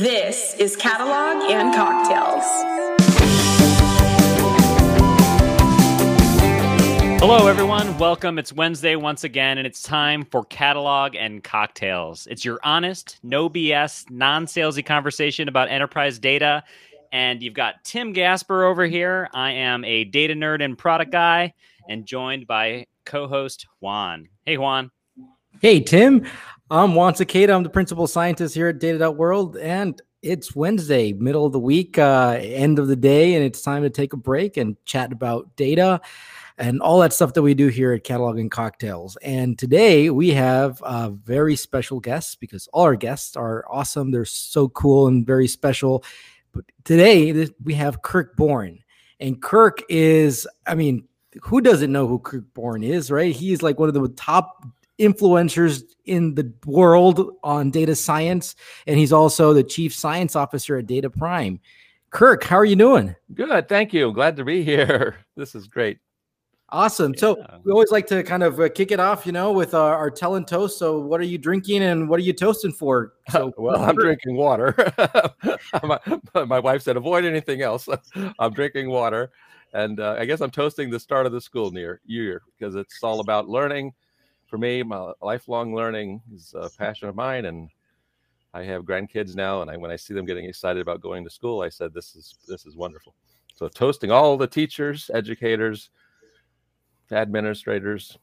This is Catalog and Cocktails. Hello, everyone. Welcome. It's Wednesday once again, and it's time for Catalog and Cocktails. It's your honest, no BS, non salesy conversation about enterprise data. And you've got Tim Gasper over here. I am a data nerd and product guy, and joined by co host Juan. Hey, Juan. Hey, Tim. I'm Juan Sequeda. I'm the principal scientist here at Data.World, and it's Wednesday, middle of the week, uh, end of the day, and it's time to take a break and chat about data and all that stuff that we do here at Catalog and Cocktails. And today we have a very special guests because all our guests are awesome. They're so cool and very special. But today we have Kirk Borne. And Kirk is, I mean, who doesn't know who Kirk Borne is, right? He's like one of the top influencers in the world on data science, and he's also the chief science officer at Data Prime. Kirk, how are you doing? Good, thank you. Glad to be here. This is great. Awesome. So we always like to kind of uh, kick it off, you know, with our, our tell and toast. So what are you drinking and what are you toasting for? So well, I'm drinking water. my, my, wife said avoid anything else. I'm drinking water, and uh, I guess I'm toasting the start of the school year because it's all about learning for me, my lifelong learning is a passion of mine, and I have grandkids now. And I, when I see them getting excited about going to school, I said, "This is this is wonderful." So, toasting all the teachers, educators, administrators,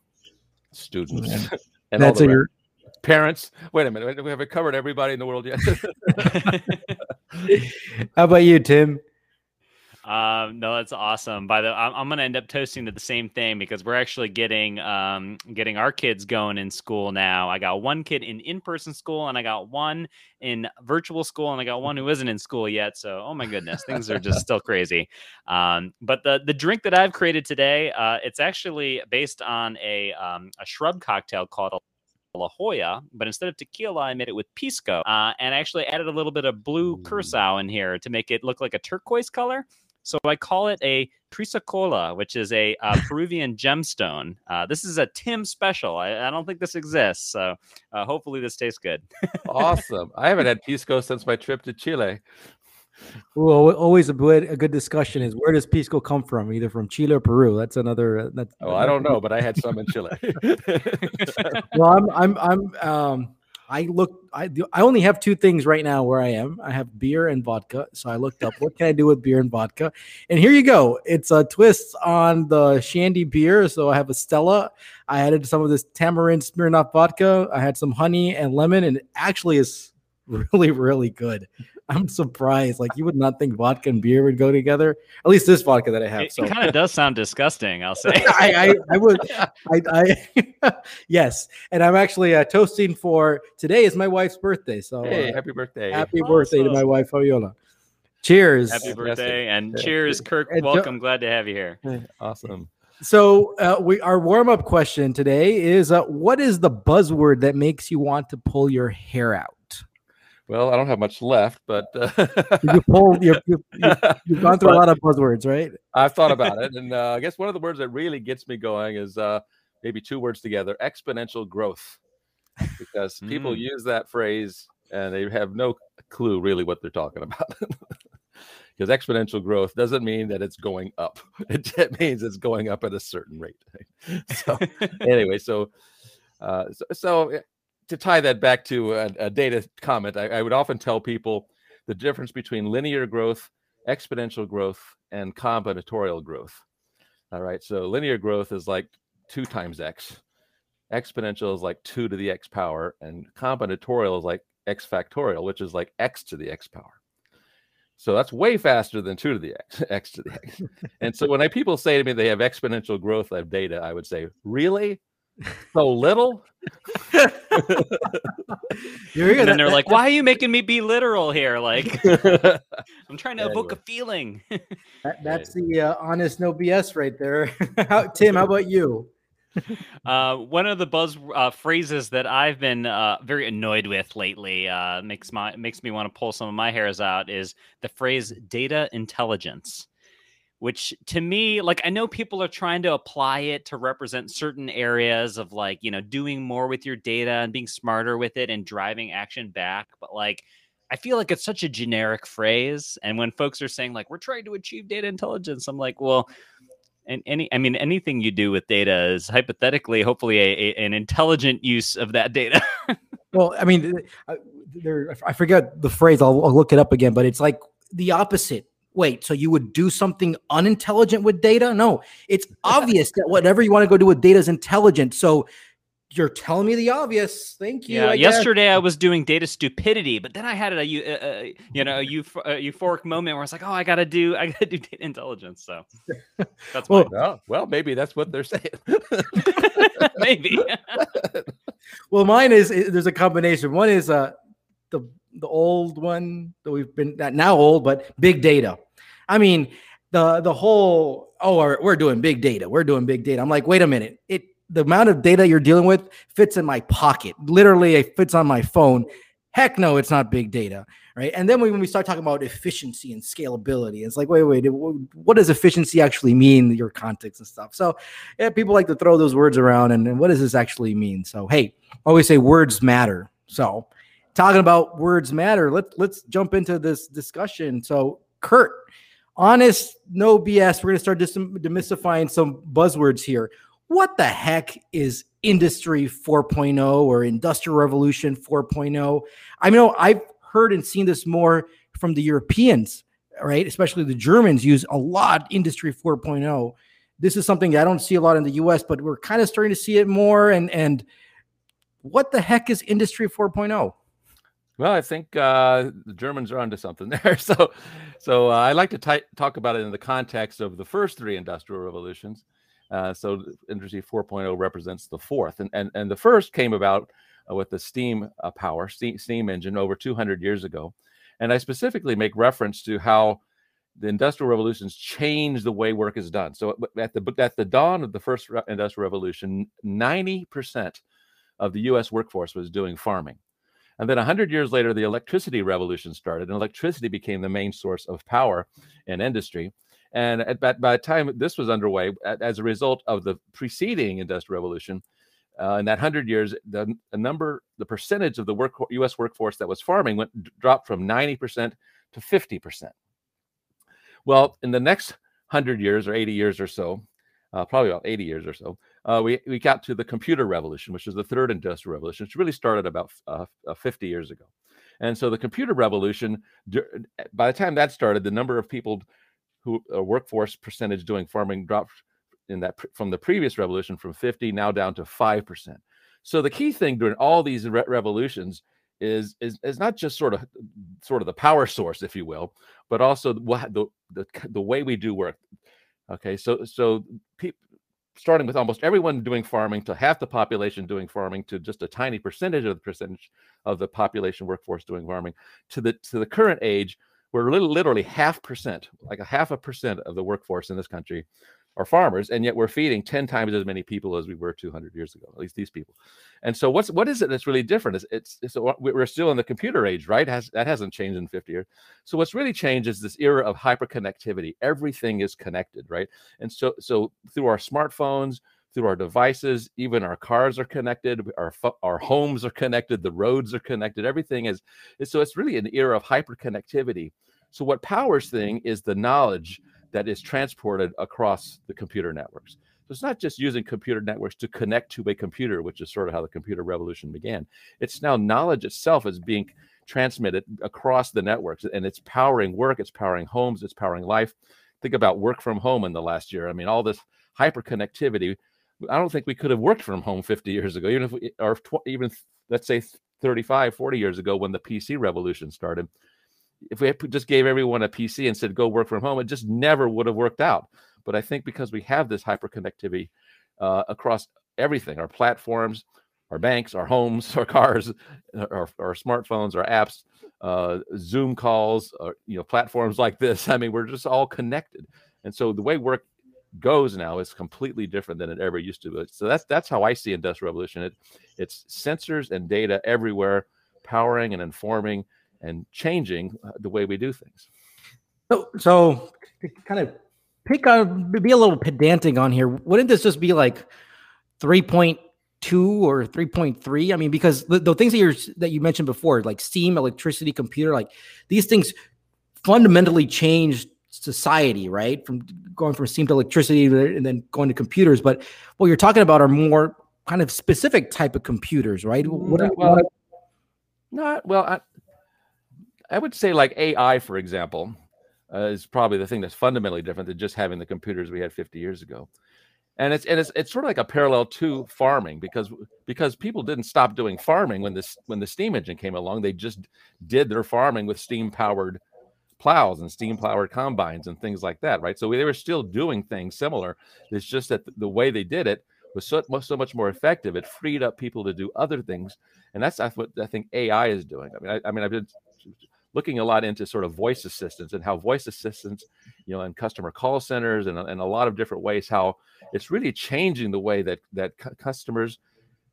students, and That's all the your parents. Wait a minute, we haven't covered everybody in the world yet. How about you, Tim? Um, no, that's awesome. By the, I'm, I'm going to end up toasting to the same thing because we're actually getting um, getting our kids going in school now. I got one kid in in person school, and I got one in virtual school, and I got one who isn't in school yet. So, oh my goodness, things are just still crazy. Um, but the the drink that I've created today, uh, it's actually based on a um, a shrub cocktail called A- La Jolla, but instead of tequila, I made it with pisco uh, and actually added a little bit of blue curacao in here to make it look like a turquoise color. So I call it a Chrysocolla, which is a uh, Peruvian gemstone. Uh, this is a Tim special. I, I, don't think this exists. So uh, hopefully this tastes good. awesome. I haven't had pisco since my trip to Chile. Well, always a good a good discussion is where does pisco come from? Either from Chile or Peru. That's another. Uh, that's, oh, I don't know, but I had some in Chile. well, I'm I'm I'm um I look, I I only have two things right now where I am. I have beer and vodka. So I looked up what can I do with beer and vodka, and here you go. It's uh, a twist on the Shandy beer. So I have a Stella. I added some of this tamarind Smirnoff vodka. I had some honey and lemon, and it actually is really really good. I'm surprised. Like you would not think vodka and beer would go together. At least this vodka that I have. It, so. it kind of does sound disgusting. I'll say. I, I, I would. I, I yes, and I'm actually uh, toasting for today is my wife's birthday. So hey, uh, happy birthday! Happy awesome. birthday to my wife Viola. Cheers! Happy birthday and yeah. cheers, Kirk. And welcome. Glad to have you here. Awesome. So uh, we our warm up question today is: uh, What is the buzzword that makes you want to pull your hair out? Well, I don't have much left, but uh, you pulled, you have you, gone through a lot of buzzwords, right? I've thought about it, and uh, I guess one of the words that really gets me going is uh, maybe two words together: exponential growth, because people mm. use that phrase and they have no clue really what they're talking about. because exponential growth doesn't mean that it's going up; it means it's going up at a certain rate. so, anyway, so, uh, so, so to tie that back to a, a data comment, I, I, would often tell people the difference between linear growth, exponential growth, and combinatorial growth. All right, so linear growth is like two times x, exponential is like two to the x power, and combinatorial is like x factorial, which is like x to the x power. So that's way faster than two to the x, x to the x. and so when I people say to me they have exponential growth of data, I would say, really? So little. and then they're like, "Why are you making me be literal here? Like, I'm trying to anyway. evoke a feeling." that, that's the uh, honest, no BS right there. how, Tim, how about you? Uh, one of the buzz uh, phrases that I've been uh, very annoyed with lately uh, makes my makes me want to pull some of my hairs out is the phrase "data intelligence." Which to me like i know people are trying to apply it to represent certain areas of like you know doing more with your data and being smarter with it and driving action back but like I feel like it's such a generic phrase. And when folks are saying like we're trying to achieve data intelligence, I'm like, well, and any I mean anything you do with data is hypothetically, hopefully, a, a an intelligent use of that data. well, I mean, there I forget the phrase. I'll, I'll look it up again, but it's like the opposite wait, so you would do something unintelligent with data? No, it's obvious that whatever you want to go do with data is intelligent. So you're telling me the obvious. Thank you. Yeah. I yesterday guess. I was doing data stupidity, but then I had a, a, a you know a, euph- a, euphoric moment where I was like, oh, I gotta do I gotta do data intelligence. So that's well, well, well, maybe that's what they're saying. maybe. well, mine is, is, there's a combination. One is uh the the old one that we've been now old, but big data. I mean, the the whole oh we're, doing big data, we're doing big data. I'm like, wait a minute, it the amount of data you're dealing with fits in my pocket. Literally, it fits on my phone. Heck no, it's not big data, right? And then when we start talking about efficiency and scalability, it's like, wait, wait, what does efficiency actually mean? Your context and stuff. So, yeah, people like to throw those words around, and, and what does this actually mean? So, hey, always say words matter. So, talking about words matter, let's let's jump into this discussion. So, Kurt, honest, no BS. We're going to start dis- demystifying some buzzwords here. What the heck is industry 4.0 or industrial revolution 4.0 i know i've heard and seen this more from the europeans right? Especially the germans use a lot industry 4.0 this is something i don't see a lot in the us but we're kind of starting to see it more and and what the heck is industry 4.0 well, I think uh, the Germans are onto something there. So, so uh, I like to t- talk about it in the context of the first three industrial revolutions, uh, so Industry 4.0 represents the fourth, and and and the first came about uh, with the steam uh, power steam, steam engine over 200 years ago, and I specifically make reference to how the industrial revolutions changed the way work is done. So at the at the dawn of the first industrial revolution, 90 percent of the U.S. workforce was doing farming. And then 100 years later, the electricity revolution started, and electricity became the main source of power in industry. And at, by, by the time this was underway, as a result of the preceding industrial revolution, uh, in that hundred years, the, the, number, the percentage of the work, U.S. workforce that was farming went dropped from 90% to 50%. Well, in the next hundred years or 80 years or so, uh, probably about 80 years or so, uh, we, we got to the computer revolution, which is the third industrial revolution, which really started about uh, uh, 50 years ago. And so the computer revolution, by the time that started, the number of people who a workforce percentage doing farming dropped in that from the previous revolution from 50 now down to 5%. So the key thing during all these re- revolutions is, is is not just sort of sort of the power source if you will, but also the the the, the way we do work. Okay? So so pe- starting with almost everyone doing farming to half the population doing farming to just a tiny percentage of the percentage of the population workforce doing farming. To the to the current age we're literally half percent, like a half a percent of the workforce in this country are farmers, and yet we're feeding 10 times as many people as we were 200 years ago, at least these people. And so, what's what is it that's really different? It's, it's, it's we're still in the computer age, right? Has that hasn't changed in 50 years. So, what's really changed is this era of hyperconnectivity. Everything is connected, right? And so, so through our smartphones, through our devices, even our cars are connected, our our homes are connected, the roads are connected. Everything is, so it's really an era of hyperconnectivity. So what powers thing is the knowledge that is transported across the computer networks. So it's not just using computer networks to connect to a computer, which is sort of how the computer revolution began. It's now knowledge itself is being transmitted across the networks and it's powering work, it's powering homes, it's powering life. Think about work from home in the last year. I mean, all this hyperconnectivity I don't think we could have worked from home 50 years ago, even if we, or tw- even let's say 35, 40 years ago when the PC revolution started. If we just gave everyone a PC and said, go work from home, it just never would have worked out. But I think because we have this hyperconnectivity uh, across everything, our platforms, our banks, our homes, our cars, our, our smartphones, our apps, uh, Zoom calls, or, you know, platforms like this. I mean, we're just all connected. And so the way work goes now is completely different than it ever used to be. So that's that's how I see industrial revolution. It it's sensors and data everywhere, powering and informing and changing uh, the way we do things. So, so to kind of pick on be a little pedantic on here, wouldn't this just be like three point two or 3.3 i mean because the, the things that you're that you mentioned before like steam electricity computer like these things fundamentally changed society right? From going from steam to electricity and then going to computers. But what you're talking about are more kind of specific type of computers right? What, well, not well I, I would say like ai for example uh, is probably the thing that's fundamentally different than just having the computers we had 50 years ago. And it's and it's it's sort of like a parallel to farming because because people didn't stop doing farming when this when the steam engine came along. They just did their farming with steam powered plows and steam powered combines and things like that right? So they were still doing things similar. It's just that the way they did it was so, so much more effective. It freed up people to do other things. And that's, that's what i think ai is doing. I mean I, I mean i've been looking a lot into sort of voice assistants and how voice assistants, you know, and customer call centers and, and a lot of different ways, how it's really changing the way that that cu- customers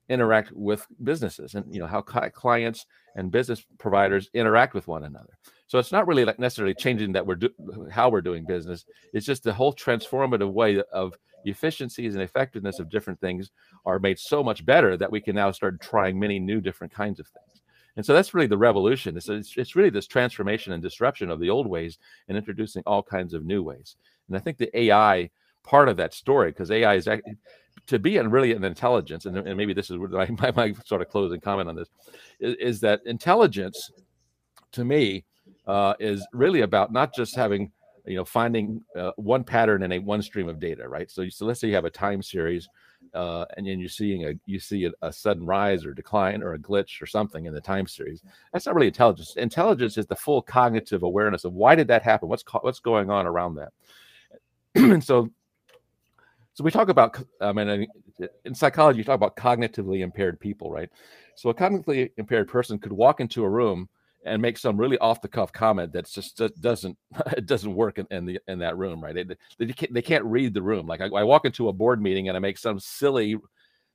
interact with businesses and you know how cli- clients and business providers interact with one another. So it's not really like necessarily changing that we're do- how we're doing business. It's just the whole transformative way of efficiencies and effectiveness of different things are made so much better that we can now start trying many new different kinds of things and so that's really the revolution. It's, it's, it's, really this transformation and disruption of the old ways and introducing all kinds of new ways. And I think the AI part of that story, because AI is to be in really an intelligence, and, and maybe this is my, my, my, sort of closing comment on this, is, is that intelligence to me uh, is really about not just having you know finding uh, one pattern in a one stream of data right so, so let's say you have a time series uh, and then you're seeing a you see a, a, sudden rise or decline or a glitch or something in the time series. That's not really intelligence. Intelligence is the full cognitive awareness of why did that happen? What's co- what's going on around that? and so, so we talk about. I mean, in psychology, you talk about cognitively impaired people, right? So a cognitively impaired person could walk into a room and make some really off the cuff comment that's just that doesn't it doesn't work in, in the in that room right? They, they, can't, they can't read the room. Like I, I, walk into a board meeting and i make some silly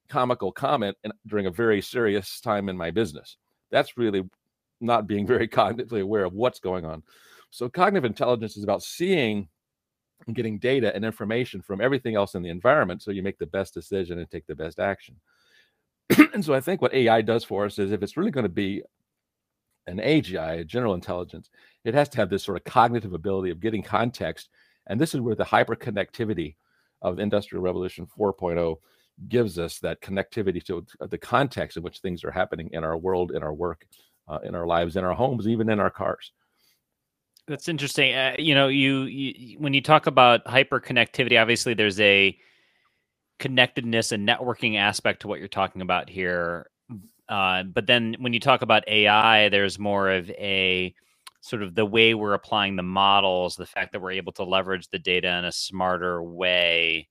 comical comment in, during a very serious time in my business. That's really not being very cognitively aware of what's going on. So cognitive intelligence is about seeing and getting data and information from everything else in the environment so you make the best decision and take the best action. And so i think what ai does for us is if it's really going to be an AGI, a general intelligence, it has to have this sort of cognitive ability of getting context. And this is where the hyperconnectivity of Industrial Revolution 4.0 gives us that connectivity to the context in which things are happening in our world, in our work, uh, in our lives, in our homes, even in our cars. That's interesting. Uh, you know, you, you when you talk about hyperconnectivity, obviously there's a connectedness and networking aspect to what you're talking about here. Uh, but then when you talk about AI, there's more of a sort of the way we're applying the models, the fact that we're able to leverage the data in a smarter way.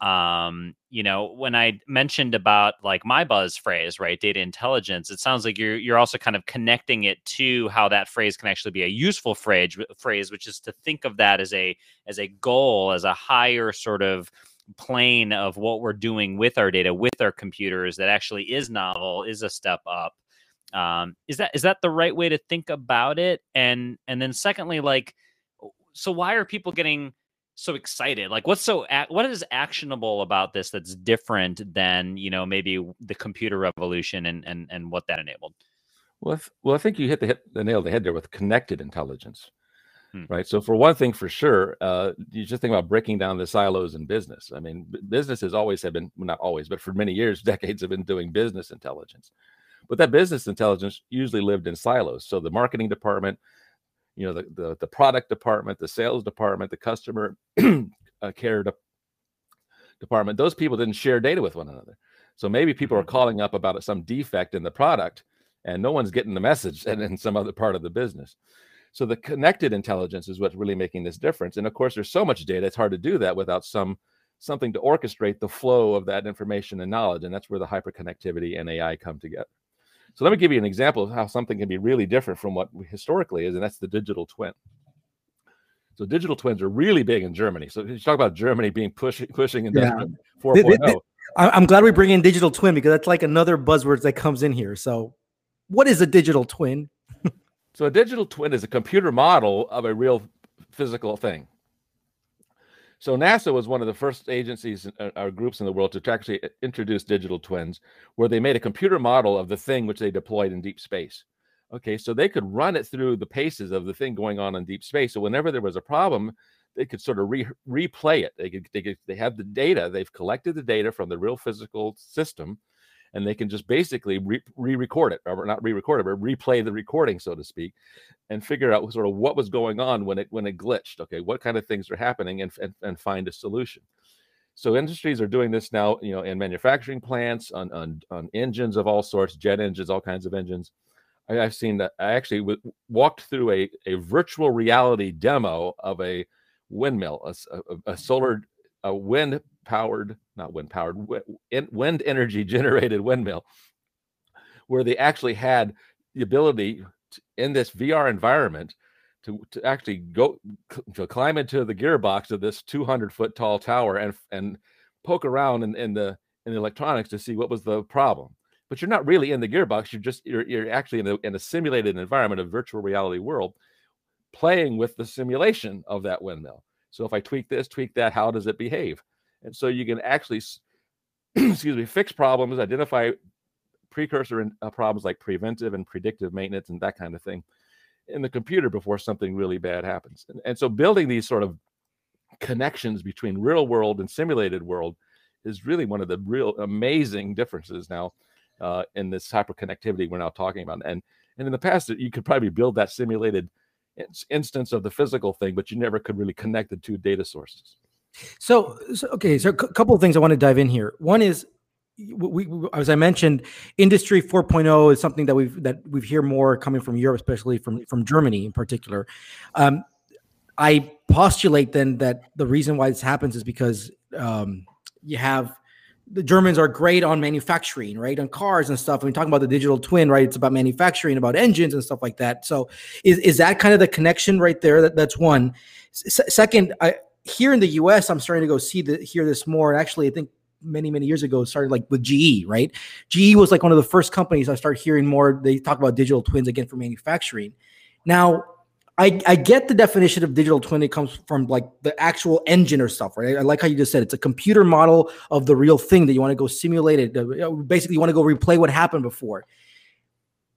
Um, you know, when I mentioned about like my buzz phrase, right, data intelligence, it sounds like you're you're also kind of connecting it to how that phrase can actually be a useful phrase, phrase, which is to think of that as a as a goal, as a higher sort of plane of what we're doing with our data with our computers that actually is novel is a step up. Um, is that is that the right way to think about it? And and then secondly like so why are people getting so excited? Like what's so what is actionable about this that's different than you know maybe the computer revolution and and and what that enabled? Well if, well i think you hit the, hit the nail on the head there with connected intelligence Hmm. Right. So for one thing, for sure, uh, you just think about breaking down the silos in business. I mean, businesses always have been well, not always, but for many years, decades have been doing business intelligence. But that business intelligence usually lived in silos. So the marketing department, you know, the the, the product department, the sales department, the customer uh, care de- department, those people didn't share data with one another. So maybe people are mm-hmm. calling up about some defect in the product, and no one's getting the message, and in some other part of the business. So the connected intelligence is what's really making this difference. And of course, there's so much data; it's hard to do that without some something to orchestrate the flow of that information and knowledge. And that's where the hyperconnectivity and AI come together. So let me give you an example of how something can be really different from what historically is, and that's the digital twin. So digital twins are really big in Germany. So you talk about Germany being pushing pushing industrial yeah. 4.0. I'm glad we bring in digital twin because that's like another buzzword that comes in here. So what is a digital twin? So a digital twin is a computer model of a real physical thing. So NASA was one of the first agencies uh, or groups in the world to actually uh, introduce digital twins, where they made a computer model of the thing which they deployed in deep space. Okay, so they could run it through the paces of the thing going on in deep space. So whenever there was a problem, they could sort of re- replay it. They could, they could they have the data. They've collected the data from the real physical system, and they can just basically re record it, or not re-record it, but replay the recording, so to speak, and figure out sort of what was going on when it when it glitched. Okay, what kind of things are happening, and and, and find a solution. So industries are doing this now, you know, in manufacturing plants, on on, on engines of all sorts, jet engines, all kinds of engines. I, have seen that. I actually walked through a a virtual reality demo of a windmill, a, a, a solar, a wind powered, not wind powered, wind energy generated windmill, where they actually had the ability to, in this VR environment to, to actually go to climb into the gearbox of this 200 foot tall tower and and poke around in, in the in the electronics to see what was the problem. But you're not really in the gearbox. You're just you're, you're actually in, the, in a simulated environment, a virtual reality world, playing with the simulation of that windmill. So if I tweak this, tweak that, how does it behave? And so you can actually, excuse me, fix problems, identify precursor in, uh, problems like preventive and predictive maintenance and that kind of thing in the computer before something really bad happens. And, and so building these sort of connections between real world and simulated world is really one of the real amazing differences now uh, in this hyperconnectivity we're now talking about. And and in the past, you could probably build that simulated instance of the physical thing, but you never could really connect the two data sources. So, so okay, so a couple of things I want to dive in here. One is we, we, as I mentioned, industry 4.0 is something that we've that we've hear more coming from Europe, especially from from Germany in particular. Um, I postulate then that the reason why this happens is because um, you have the Germans are great on manufacturing, right? On cars and stuff. When we talk about the digital twin, right? It's about manufacturing, about engines and stuff like that. So, is, is that kind of the connection right there? That, that's one. S- second, I, here in the U.S., I'm starting to go see the hear this more. And actually, I think many many years ago started like with GE, right? GE was like one of the first companies I started hearing more. They talk about digital twins again for manufacturing. Now, I, I get the definition of digital twin. It comes from like the actual engine or stuff, right? I like how you just said it's a computer model of the real thing that you want to go simulate it. Basically, you want to go replay what happened before.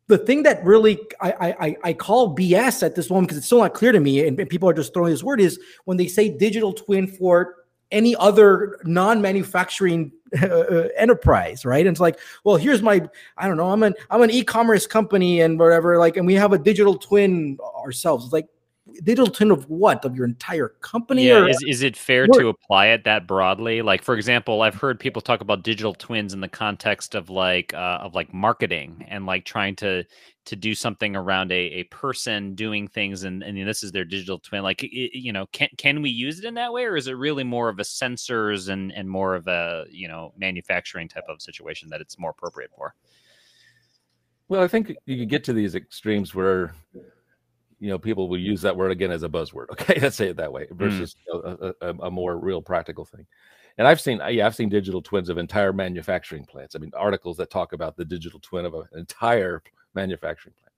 The thing that really I I, I call BS at this moment because it's still not clear to me, and, and people are just throwing this word is when they say digital twin for any other non-manufacturing uh, enterprise, right? And it's like, well, here's my, I don't know, I'm an I'm an e-commerce company and whatever, like, and we have a digital twin ourselves. It's like digital twin of what? Of your entire company? Yeah, or, is, is it fair or, to apply it that broadly? Like, for example, I've heard people talk about digital twins in the context of like uh, of like marketing and like trying to to do something around a, a person doing things and, and this is their digital twin like it, you know can can we use it in that way or is it really more of a sensors and and more of a you know manufacturing type of situation that it's more appropriate for well i think you could get to these extremes where you know people will use that word again as a buzzword okay let's say it that way mm. versus mm. a, a, a more real practical thing and I've seen, yeah, I've seen digital twins of entire manufacturing plants. I mean, articles that talk about the digital twin of an entire manufacturing plant.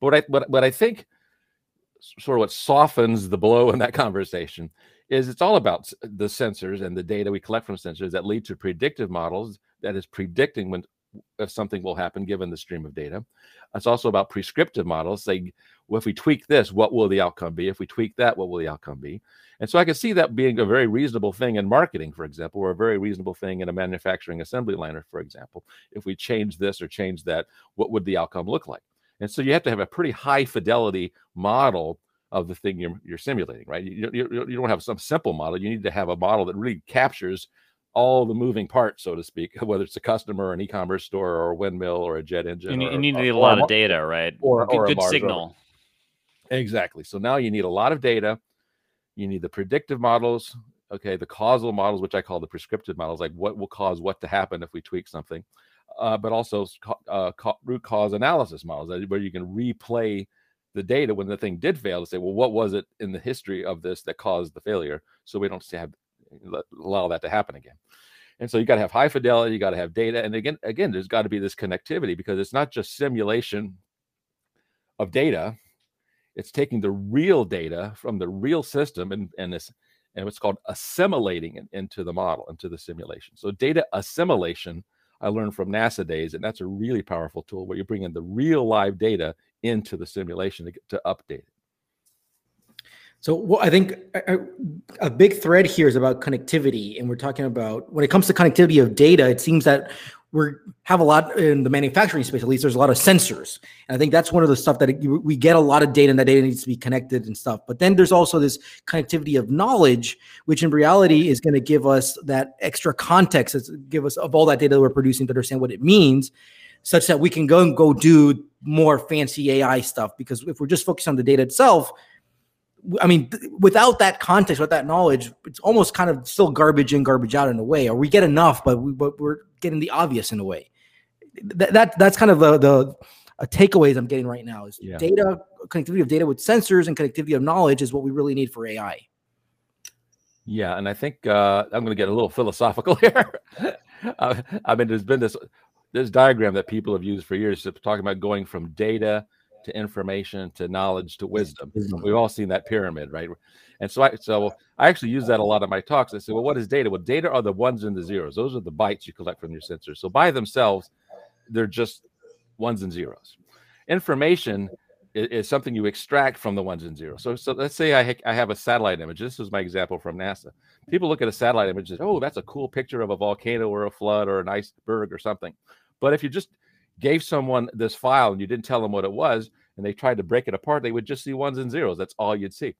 But what I what, what I think sort of what softens the blow in that conversation is it's all about the sensors and the data we collect from sensors that lead to predictive models that is predicting when if something will happen given the stream of data. It's also about prescriptive models saying, well, if we tweak this, what will the outcome be? If we tweak that, what will the outcome be? And so I can see that being a very reasonable thing in marketing, for example, or a very reasonable thing in a manufacturing assembly liner, for example. If we change this or change that, what would the outcome look like? And so you have to have a pretty high fidelity model of the thing you're, you're simulating, right? You, you, you don't have some simple model. You need to have a model that really captures all the moving parts, so to speak, whether it's a customer, an e-commerce store, or a windmill, or a jet engine. You, need, a, a lot of data, right? Or, good, or good signal. Exactly. So now you need a lot of data. You need the predictive models, okay, the causal models, which I call the prescriptive models, like what will cause what to happen if we tweak something, uh, but also uh, root cause analysis models, where you can replay the data when the thing did fail to say, well, what was it in the history of this that caused the failure? So we don't have allow that to happen again. And so you got to have high fidelity, you got to have data, and again, again, there's got to be this connectivity because it's not just simulation of data; it's taking the real data from the real system and and this and what's called assimilating it into the model, into the simulation. So data assimilation, I learned from NASA days, and that's a really powerful tool where you bring in the real live data into the simulation to, to update it. So I think a, a, big thread here is about connectivity, and we're talking about when it comes to connectivity of data. It seems that we have a lot in the manufacturing space. At least there's a lot of sensors, and I think that's one of the stuff that it, we get a lot of data, and that data needs to be connected and stuff. But then there's also this connectivity of knowledge, which in reality is going to give us that extra context, give us of all that data that we're producing to understand what it means, such that we can go and go do more fancy AI stuff. Because if we're just focused on the data itself I mean, without that context, with that knowledge, it's almost kind of still garbage in, garbage out in a way. Or we get enough, but we but we're getting the obvious in a way. That, that that's kind of the the takeaways I'm getting right now is yeah. data connectivity of data with sensors and connectivity of knowledge is what we really need for AI. Yeah, and I think uh, I'm going to get a little philosophical here. uh, I mean, there's been this this diagram that people have used for years, talking about going from data to information to knowledge to wisdom. We've all seen that pyramid, right? And so I so I actually use that a lot in my talks. I say, well, what is data? Well, data are the ones and the zeros. Those are the bytes you collect from your sensors. So by themselves, they're just ones and zeros. Information is, is something you extract from the ones and zeros. So so let's say I ha- I have a satellite image. This is my example from NASA. People look at a satellite image and say, oh, that's a cool picture of a volcano or a flood or an iceberg or something. But if you just gave someone this file and you didn't tell them what it was and they tried to break it apart, they would just see ones and zeros. That's all you'd see.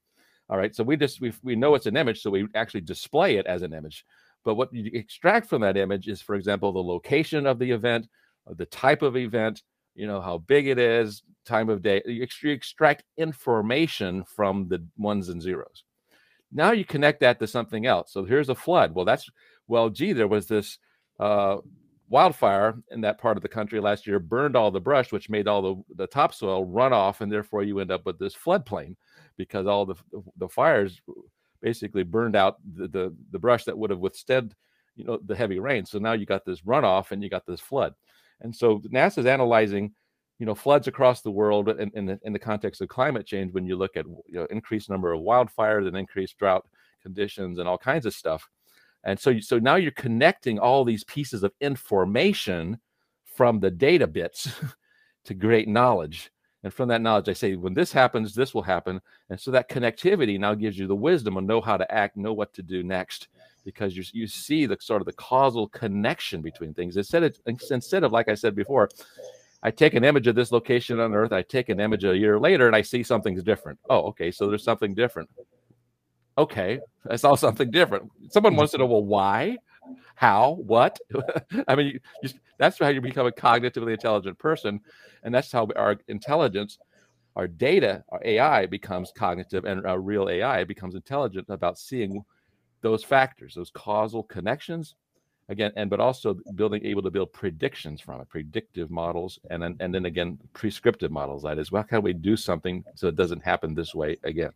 All right. So we just we, we know it's an image, so we actually display it as an image. But what you extract from that image is, for example, the location of the event, the type of event, you know, how big it is, time of day. You extract information from the ones and zeros. Now you connect that to something else. So here's a flood. Well, that's well, gee, there was this uh, wildfire in that part of the country last year burned all the brush, which made all the, the topsoil run off, and therefore you end up with this floodplain because all the the fires basically burned out the, the, the brush that would have withstood you know the heavy rain. So now you got this runoff and you got this flood, and so NASA is analyzing you know floods across the world in, in the in the context of climate change when you look at you know increased number of wildfires and increased drought conditions and all kinds of stuff and so, so now you're connecting all these pieces of information from the data bits to great knowledge. And from that knowledge, I say, when this happens, this will happen. And so that connectivity now gives you the wisdom and know how to act, know what to do next, because you, you see the sort of the causal connection between things. Instead of, instead of, like I said before, I take an image of this location on Earth, I take an image a year later, and I see something's different. Oh, okay, so there's something different okay, I saw something different. Someone wants to know, mm-hmm. well, why? How? What? I mean, you, that's how you become a cognitively intelligent person. And that's how our intelligence, our data, our AI becomes cognitive, and our real AI becomes intelligent about seeing those factors, those causal connections. Again, and but also building able to build predictions from it, predictive models, and then and then again prescriptive models. That is, well, how can we do something so it doesn't happen this way again?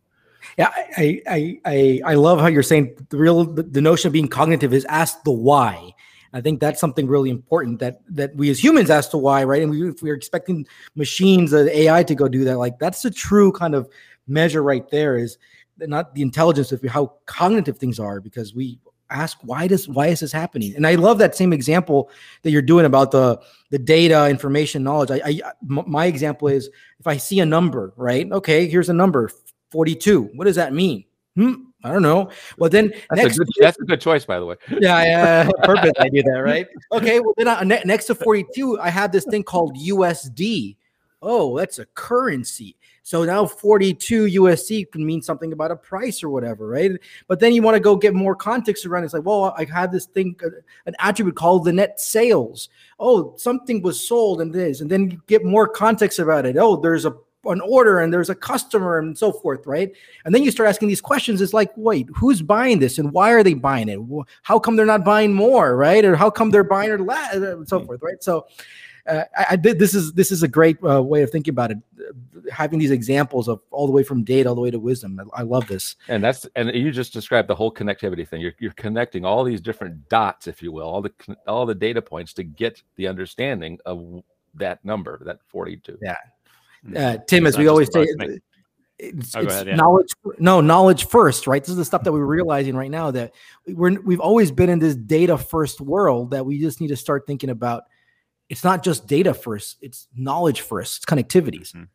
Yeah, I, I I I love how you're saying the real the notion of being cognitive is ask the why. I think that's something really important that that we as humans ask the why, right? And we, if we're expecting machines, uh, AI to go do that, like that's the true kind of measure right there. Is not the intelligence of how cognitive things are, because we ask why does why is this happening? And I love that same example that you're doing about the the data, information, knowledge. I, I my example is if I see a number, right? Okay, here's a number, 42. What does that mean? Hmm, I don't know. Well, then that's, next, a, good, that's a good choice, by the way. Yeah, yeah, perfect. I do that, right? Okay. Well, then I, ne- next to 42, I have this thing called USD. Oh, that's a currency. So now 42 USD can mean something about a price or whatever, right? But then you want to go get more context around. It. It's like, well, I have this thing, uh, an attribute called the net sales. Oh, something was sold and this, and then you get more context about it. Oh, there's a an order and there's a customer and so forth, right? And then you start asking these questions. It's like, wait, who's buying this and why are they buying it? How come they're not buying more, right? Or how come they're buying or less, and so forth, right? So, uh, I, I, did. This is this is a great uh, way of thinking about it. Having these examples of all the way from data all the way to wisdom. I, I, love this. And that's and you just described the whole connectivity thing. You're you're connecting all these different dots, if you will, all the all the data points to get the understanding of that number, that 42. Yeah, uh, Tim, as we always say, it's, Oh, it's ahead, yeah. knowledge no knowledge first right this is the stuff that we're realizing right now that we're we've always been in this data first world that we just need to start thinking about it's not just data first it's knowledge first it's connectivities Mhm.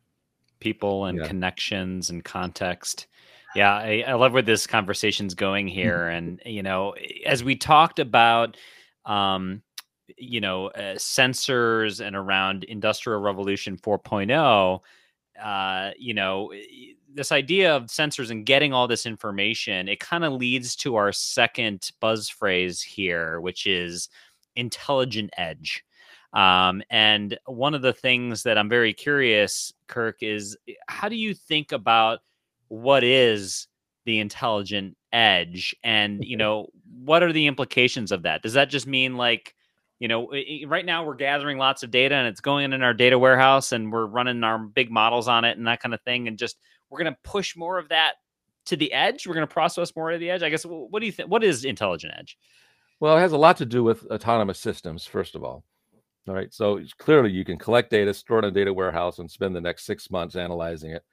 people and Yeah. connections and context. Yeah, I, I love where this conversation's going Mm-hmm. here. And, you know, as we talked about, um, you know, uh, sensors and around Industrial Revolution 4.0, uh, you know, this idea of sensors and getting all this information, it kind of leads to our second buzz phrase here, which is intelligent edge. Um, and one of the things that I'm very curious, Kirk, is eh, how do you think about what is the intelligent edge? And, you know, what are the implications of that? Does that just mean like, you know, right now we're gathering lots of data and it's going in our data warehouse and we're running our big models on it and that kind of thing. And just we're going to push more of that to the edge. We're going to process more of the edge. I guess. What do you think? What is intelligent edge? Well, it has a lot to do with autonomous systems, first of all. All right. So clearly, you can collect data, store it in a data warehouse, and spend the next six months analyzing it.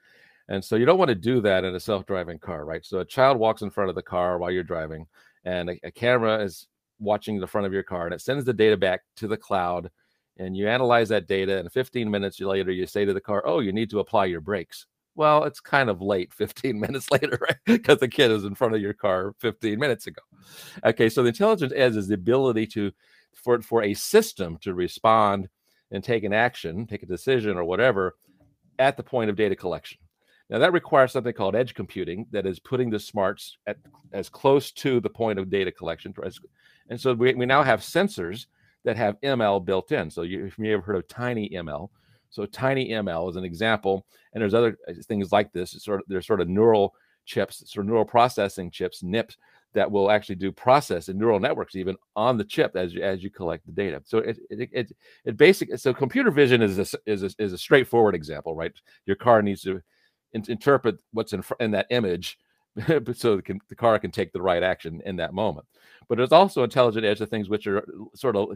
And so you don't want to do that in a self driving car, right? So a child walks in front of the car while you're driving, and a, a camera is watching the front of your car, and it sends the data back to the cloud. And you analyze that data, and 15 minutes later, you say to the car, Oh, you need to apply your brakes. Well, it's kind of late 15 minutes later, right? Because the kid is in front of your car 15 minutes ago. Okay, so the intelligence edge is the ability to for for a system to respond and take an action, take a decision or whatever at the point of data collection. Now that requires something called edge computing that is putting the smarts at as close to the point of data collection. as- And so we, we now have sensors that have ML built in. So you, if you have heard of tiny ML. So tiny ML is an example, and there's other uh, things like this. It's sort of there's sort of neural chips, sort of neural processing chips, NIPs, that will actually do process in neural networks even on the chip as you as you collect the data. So it it it, it basic so computer vision is a, is a, is a straightforward example, right? Your car needs to in- interpret what's in in that image. so it can, the car can take the right action in that moment. But there's also intelligent edge of things which are sort of,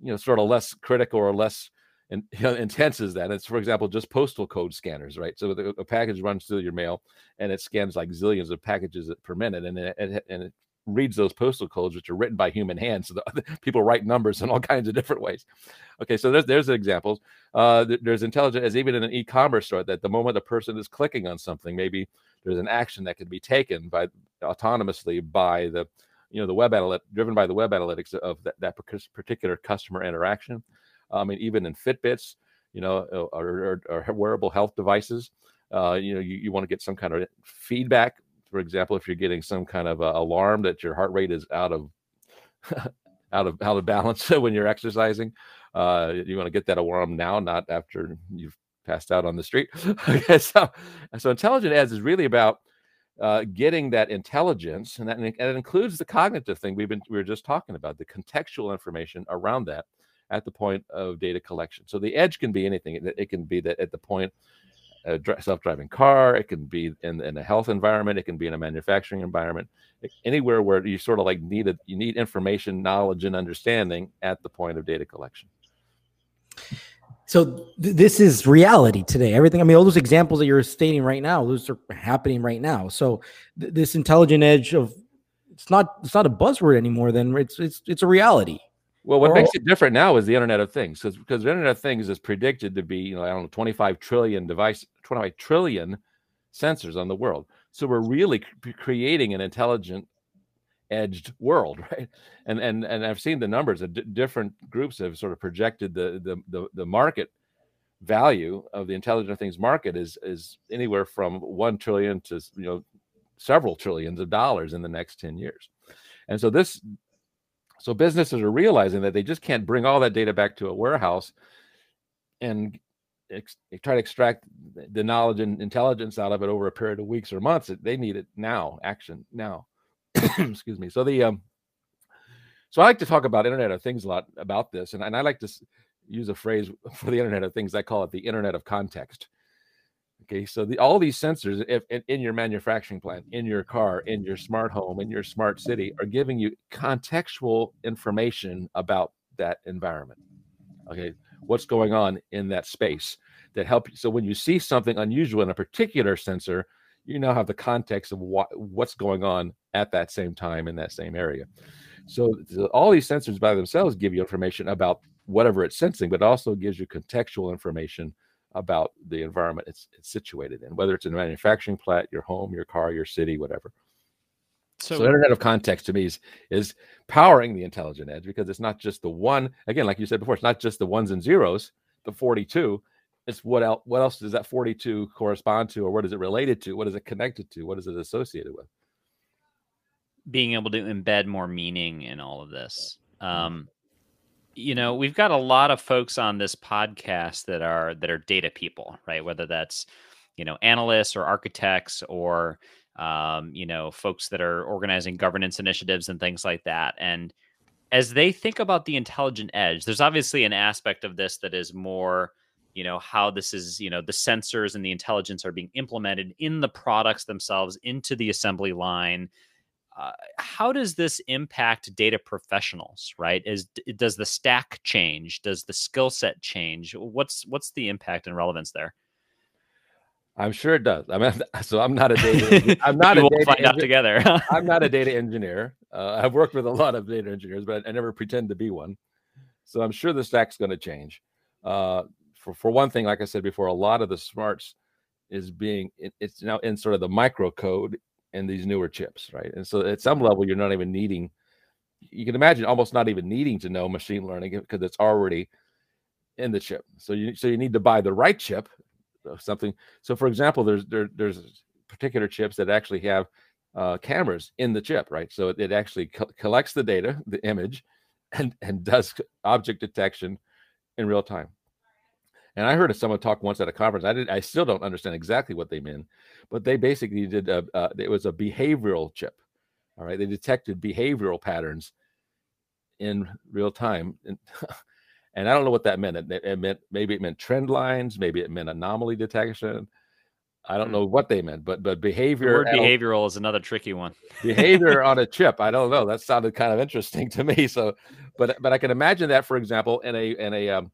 you know, sort of less critical or less in, intense as that. It's for example just postal code scanners, right? So the, a package runs through your mail, and it scans like zillions of packages per minute, and it, and it, reads those postal codes, which are written by human hands. So the people write numbers in all kinds of different ways. Okay, so there's there's examples. Uh, there's intelligent as even in an e-commerce store that the moment a person is clicking on something, maybe there's an action that can be taken by autonomously by the you know the web analytic driven by the web analytics of that, that particular customer interaction. I mean, even in Fitbits, you know, uh, or, or, or wearable health devices, uh, you know, you, you want to get some kind of feedback. For example, if you're getting some kind of uh, alarm that your heart rate is out of out of out of balance when you're exercising, uh, you want to get that alarm now, not after you've passed out on the street. okay, so so intelligent ads is really about uh, getting that intelligence, and that and it includes the cognitive thing we've been we were just talking about, the contextual information around that at the point of data collection. So the edge can be anything. It, it can be that at the point a self-driving car. It can be in, in a health environment. It can be in a manufacturing environment. Anywhere where you sort of like need it, you need information, knowledge, and understanding at the point of data collection. So th- this is reality today. Everything. I mean, all those examples that you're stating right now, those are happening right now. So th- this intelligent edge of it's not it's not a buzzword anymore. Then it's it's it's a reality. Well, what Or- makes it different now is the Internet of Things, because because the Internet of Things is predicted to be, you know, I don't know, 25 trillion device, 25 trillion sensors on the world. So we're really c- creating an intelligent, edged world, right? And and and I've seen the numbers. Of d- different groups have sort of projected the the the, the market value of the Intelligent Things market is is anywhere from one trillion to you know several trillions of dollars in the next 10 years. And so this so businesses are realizing that they just can't bring all that data back to a warehouse and ex- try to extract the knowledge and intelligence out of it over a period of weeks or months. They need it now, action now. Excuse me. So the um, so I like to talk about Internet of Things a lot about this, and, and I like to use a phrase for the Internet of Things. I call it the Internet of Context. Okay, so the, all these sensors, if in, in your manufacturing plant, in your car, in your smart home, in your smart city, are giving you contextual information about that environment. Okay, what's going on in that space that help. So when you see something unusual in a particular sensor, you now have the context of what what's going on at that same time in that same area. So, all these sensors by themselves give you information about whatever it's sensing, but also gives you contextual information about the environment it's, it's situated in, whether it's in a manufacturing plant, your home, your car, your city, whatever. So, so, internet of context to me is is powering the intelligent edge because it's not just the one again like you said before it's not just the ones and zeros the 42 it's what else what else does that 42 correspond to or what is it related to? What is it connected to? What is it associated with? Being able to embed more meaning in all of this. Mm-hmm. um you know we've got a lot of folks on this podcast that are that are data people right? Whether that's you know analysts or architects or um, you know, folks that are organizing governance initiatives and things like that. And as they think about the intelligent edge, there's obviously an aspect of this that is more, you know, how this is, you know, the sensors and the intelligence are being implemented in the products themselves into the assembly line. Uh, how does this impact data professionals right is does the stack change does the skill set change what's what's the impact and relevance there I'm sure it does. I mean, so I'm not a data. I'm not a data. Find engi- out together. I'm not a data engineer. Uh, I've worked with a lot of data engineers, but I never pretend to be one. So I'm sure the stack's going to change. Uh, for for one thing, like I said before, a lot of the smarts is being it, it's now in sort of the microcode in these newer chips, right? And so at some level, you're not even needing. You can imagine almost not even needing to know machine learning because it's already in the chip. So you so you need to buy the right chip something. So, for example, there's there, there's particular chips that actually have uh, cameras in the chip, right? So it, it actually co- collects the data, the image, and and does object detection in real time. And I heard someone talk once at a conference. I did. I still don't understand exactly what they meant, but they basically did. A, uh, it was a behavioral chip. All right, they detected behavioral patterns in real time. And And I don't know what that meant. It, it, meant maybe it meant trend lines, maybe it meant anomaly detection. I don't hmm. know what they meant, but but behavior. Behavioral is another tricky one. behavior on a chip. I don't know. That sounded kind of interesting to me. So, but but I can imagine that, for example, in a in a um,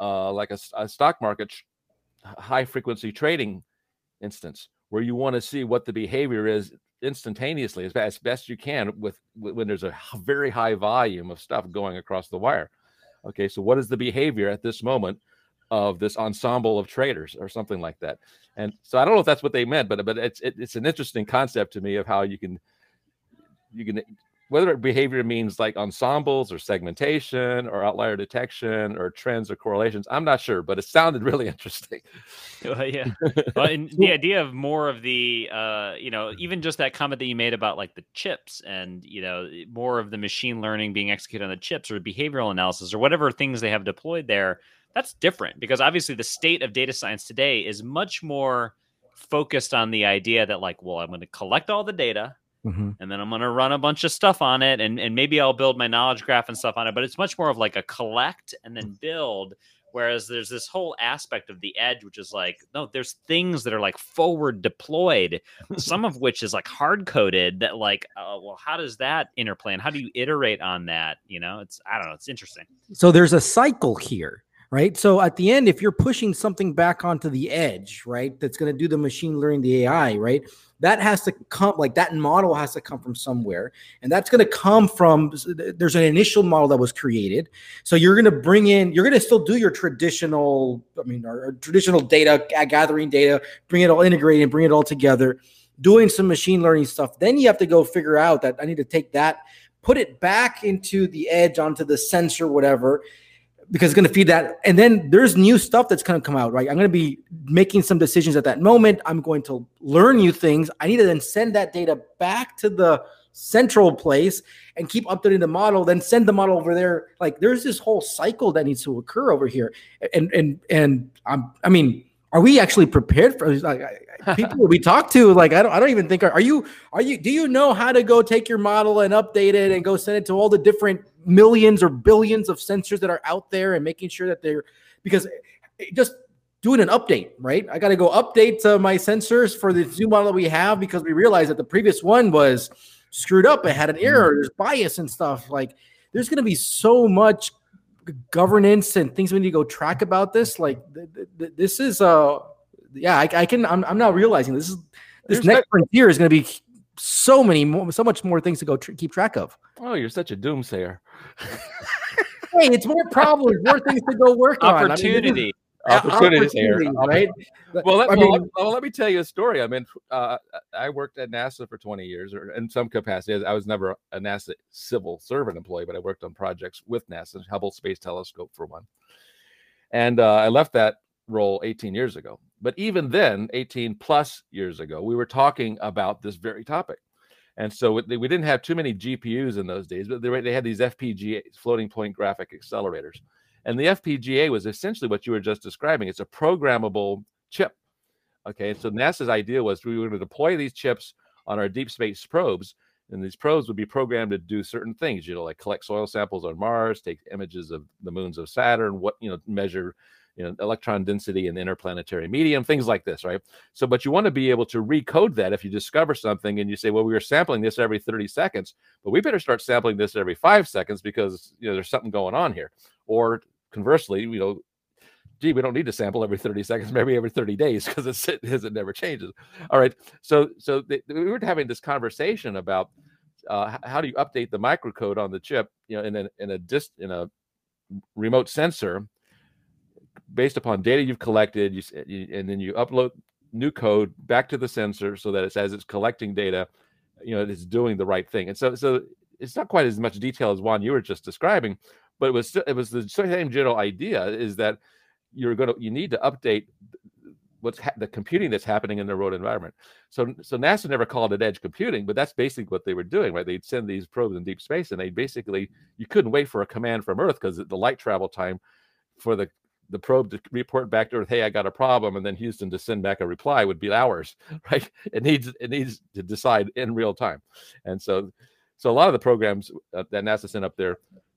uh, like a, a stock market high frequency trading instance where you want to see what the behavior is instantaneously as, as best you can with when there's a very high volume of stuff going across the wire Okay, so what is the behavior at this moment of this ensemble of traders or something like that? And so I don't know if that's what they meant, but but it's it, it's an interesting concept to me of how you can you can whether behavior means like ensembles or segmentation or outlier detection or trends or correlations i'm not sure but it sounded really interesting. Well, yeah. Well, and the idea of more of the uh, you know even just that comment that you made about like the chips and you know more of the machine learning being executed on the chips or behavioral analysis or whatever things they have deployed there that's different because obviously the state of data science today is much more focused on the idea that like well i'm going to collect all the data Mm-hmm. And then I'm going to run a bunch of stuff on it, and, and maybe I'll build my knowledge graph and stuff on it. But it's much more of like a collect and then build. Whereas there's this whole aspect of the edge, which is like, no, there's things that are like forward deployed, some of which is like hard coded that, like, uh, well, how does that interplay and how do you iterate on that? You know, it's, I don't know, it's interesting. So there's a cycle here right? So at the end, if you're pushing something back onto the edge, right, that's going to do the machine learning, the AI, right, that has to come like that model has to come from somewhere, and that's going to come from there's an initial model that was created. So you're going to bring in, you're going to still do your traditional, I mean, our, our traditional data gathering data, bring it all integrated, and bring it all together. Doing some machine learning stuff, then you have to go figure out that I need to take that, put it back into the edge onto the sensor, whatever, because it's going to feed that. And then there's new stuff that's going to come out, right? I'm going to be making some decisions at that moment. I'm going to learn new things. I need to then send that data back to the central place and keep updating the model then send the model over there like there's this whole cycle that needs to occur over here and and and i'm i mean are we actually prepared for like people we talk to like I don't I don't even think are, are you are you do you know how to go take your model and update it and go send it to all the different millions or billions of sensors that are out there and making sure that they're because just doing an update, right? I got to go update uh, my sensors for the new model that we have because we realized that the previous one was screwed up. It had an error, there's bias and stuff. Like there's going to be so much governance and things we need to go track about this. Like th- th- this is uh yeah, I, I can I'm, I'm now realizing this is this There's next that- frontier is going to be so many more, so much more things to go tr- keep track of. Oh, you're such a doomsayer. Hey, it's more problems, more things to go work on. I mean, Opportunity. Opportunities here. right? Well, let, I well, mean- let- well, let me tell you a story. I mean, uh, I worked at NASA for 20 years, or in some capacity. I was never a NASA civil servant employee, but I worked on projects with NASA, Hubble Space Telescope for one. And uh, I left that role 18 years ago. But even then, 18 plus years ago, we were talking about this very topic. And so we didn't have too many GPUs in those days, but they, had these FPGA floating point graphic accelerators. And the FPGA was essentially what you were just describing. It's a programmable chip. Okay. So NASA's idea was we were going to deploy these chips on our deep space probes, and these probes would be programmed to do certain things, you know, like collect soil samples on Mars, take images of the moons of Saturn, what, you know, measure, you know, electron density the interplanetary medium, things like this, right? So, but you want to be able to recode that if you discover something and you say, well, we were sampling this every 30 seconds, but we better start sampling this every five seconds because, you know, there's something going on here. Or conversely, you know, gee, we don't need to sample every 30 seconds, maybe every 30 days because it's it, it never changes. All right. So so they, we were having this conversation about uh, how do you update the microcode on the chip, you know, in a in a dist in a remote sensor based upon data you've collected, you, you and then you upload new code back to the sensor so that it's as it's collecting data, you know, it's doing the right thing. And so so it's not quite as much detail as one you were just describing, but it was still, it was the same general idea is that you're going to you need to update what's ha- the computing that's happening in the road environment. So so NASA never called it edge computing, but that's basically what they were doing, right? They'd send these probes in deep space, and they basically you couldn't wait for a command from Earth because the light travel time for the the probe to report back to Earth, hey, I got a problem, and then Houston to send back a reply would be hours, right? It needs it needs to decide in real time, and so so a lot of the programs uh, that NASA sent up their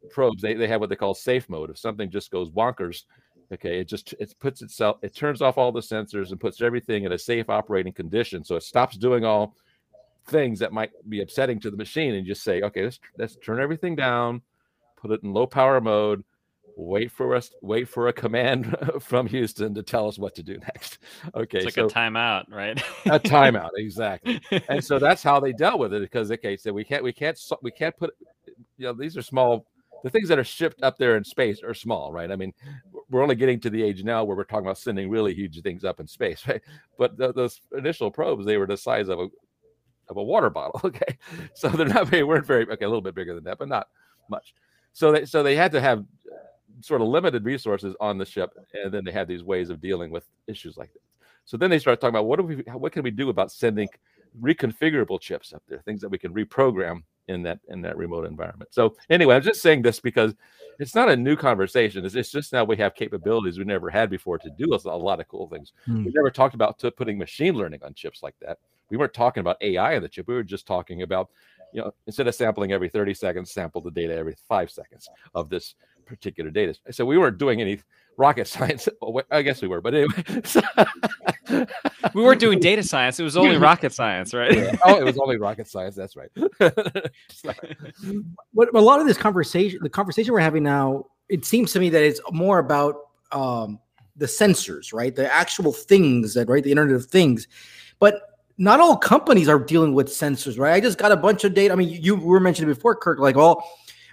probes, they, they have what they call safe mode. If something just goes bonkers, okay, it just it puts itself, it turns off all the sensors and puts everything in a safe operating condition, so it stops doing all things that might be upsetting to the machine, and just say, okay, let's let's turn everything down, put it in low power mode, wait for us, wait for a command from Houston to tell us what to do next. Okay, It's like so a timeout, right? a timeout, exactly. And so that's how they dealt with it because okay so we can't we can't we can't put you know these are small the things that are shipped up there in space are small right? I mean we're only getting to the age now where we're talking about sending really huge things up in space right? But th- those initial probes they were the size of a of a water bottle okay? So they're not very weren't very okay a little bit bigger than that but not much. So they so they had to have sort of limited resources on the ship and then they had these ways of dealing with issues like that so then they start talking about what do we what can we do about sending reconfigurable chips up there, things that we can reprogram in that in that remote environment. So anyway, I'm just saying this because it's not a new conversation. It's, it's just now we have capabilities we never had before to do a lot of cool things. Hmm. We never talked about to putting machine learning on chips like that. We weren't talking about AI on the chip. We were just talking about, you know, instead of sampling every 30 seconds, sample the data every five seconds of this particular data. So we weren't doing any rocket science. Well, I guess we were, but anyway. we weren't doing data science. It was only rocket science, right? Yeah. Oh, it was only rocket science. That's right. what a lot of this conversation, the conversation we're having now, it seems to me that it's more about um, the sensors, right? The actual things that, right? The Internet of Things, but not all companies are dealing with sensors, right? I just got a bunch of data. I mean, you were mentioning before, Kirk, like, oh,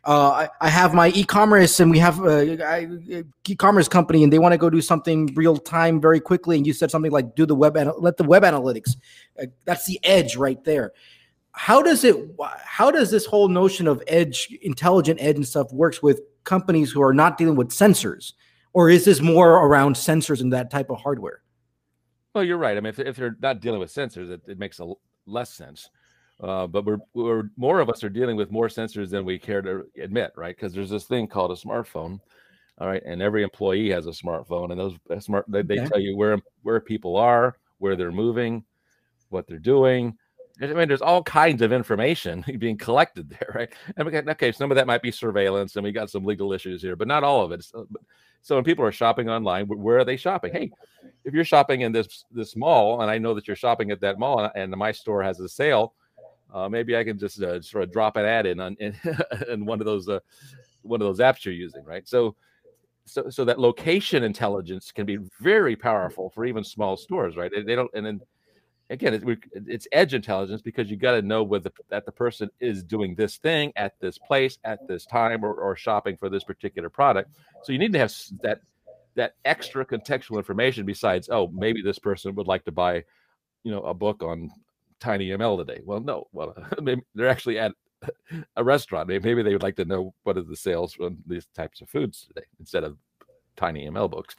uh, I, I have my e-commerce and we have a, a e-commerce company and they want to go do something real time very quickly. And you said something like, do the web, let the web analytics. Uh, that's the edge right there how does it how does this whole notion of edge intelligent edge and stuff works with companies who are not dealing with sensors or is this more around sensors and that type of hardware Well, you're right. I mean, if, if they're not dealing with sensors, it, it makes a less sense. Uh, but we're, we're more of us are dealing with more sensors than we care to admit, right? Because there's this thing called a smartphone, all right, and every employee has a smartphone, and those smart they, they tell you where where people are, where they're moving, what they're doing. I mean, there's all kinds of information being collected there, right? And we got, okay, some of that might be surveillance, and we got some legal issues here, but not all of it. So, so when people are shopping online, where are they shopping? Hey, if you're shopping in this this mall, and I know that you're shopping at that mall, and, and my store has a sale, uh, maybe I can just uh, sort of drop an ad in on in, in one of those uh, one of those apps you're using, right? So so so that location intelligence can be very powerful for even small stores, right? They don't, and then again, it, it's edge intelligence because you got to know whether that the person is doing this thing at this place at this time or, or shopping for this particular product. So you need to have that that extra contextual information besides, oh, maybe this person would like to buy, you know, a book on TinyML today. Well, no, well, they're actually at a restaurant. Maybe they would like to know what are the sales from these types of foods today instead of tiny ml books.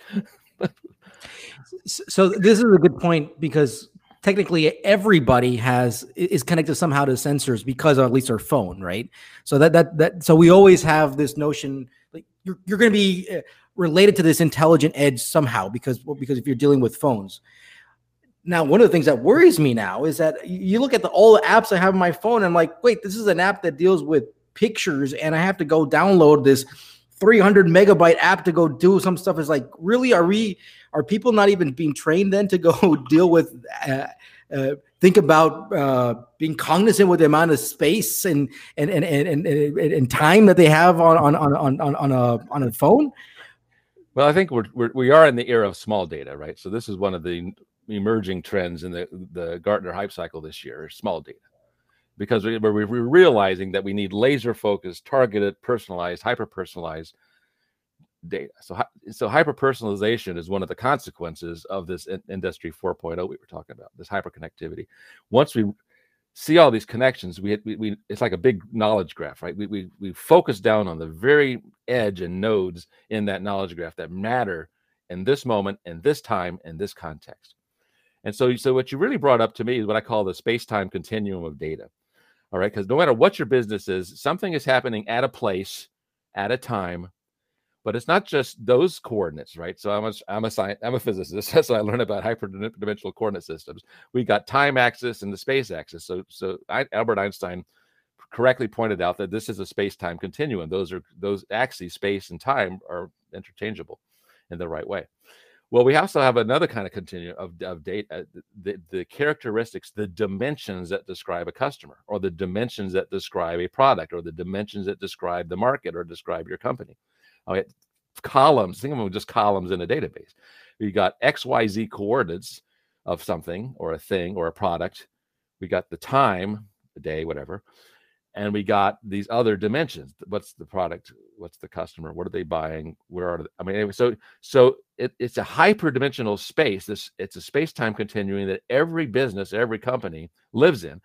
so this is a good point because technically everybody has is connected somehow to sensors because of at least our phone, right? So that that that so we always have this notion like you're you're going to be uh, related to this intelligent edge somehow because because if you're dealing with phones. Now, one of the things that worries me now is that you look at the, all the apps I have on my phone. I'm like, wait, this is an app that deals with pictures, and I have to go download this 300 megabyte app to go do some stuff. Is like, really? Are we? Are people not even being trained then to go deal with? Uh, uh, think about uh, being cognizant with the amount of space and and and and, and, and time that they have on on on on on a on a phone. Well, I think we're, we're we are in the era of small data, right? So this is one of the emerging trends in the, the Gartner hype cycle this year small data. Because we, we're, realizing that we need laser focused, targeted, personalized, hyper personalized data. So, so hyper personalization is one of the consequences of this in, industry 4.0 we were talking about, this hyper connectivity. Once we see all these connections, we, we, we it's like a big knowledge graph, right? We, we, we focus down on the very edge and nodes in that knowledge graph that matter in this moment, in this time, in this context. And so, so what you really brought up to me is what I call the space-time continuum of data. All right, because no matter what your business is, something is happening at a place, at a time, but it's not just those coordinates, right? So I'm a I'm a science, I'm a physicist, so I learned about hyperdimensional coordinate systems. We got time axis and the space axis. So so I, Albert Einstein correctly pointed out that this is a space-time continuum. Those are those axes, space and time, are interchangeable in the right way. Well, we also have another kind of continuum of, of data, uh, the, the characteristics, the dimensions that describe a customer, or the dimensions that describe a product, or the dimensions that describe the market or describe your company. Okay, columns, think of them just columns in a database. You got XYZ coordinates of something or a thing or a product. We got the time, the day, whatever and we got these other dimensions. What's the product? What's the customer? What are they buying? Where are they? i mean anyway, so so it, it's a hyperdimensional space this it's a space-time continuum that every business every company lives in.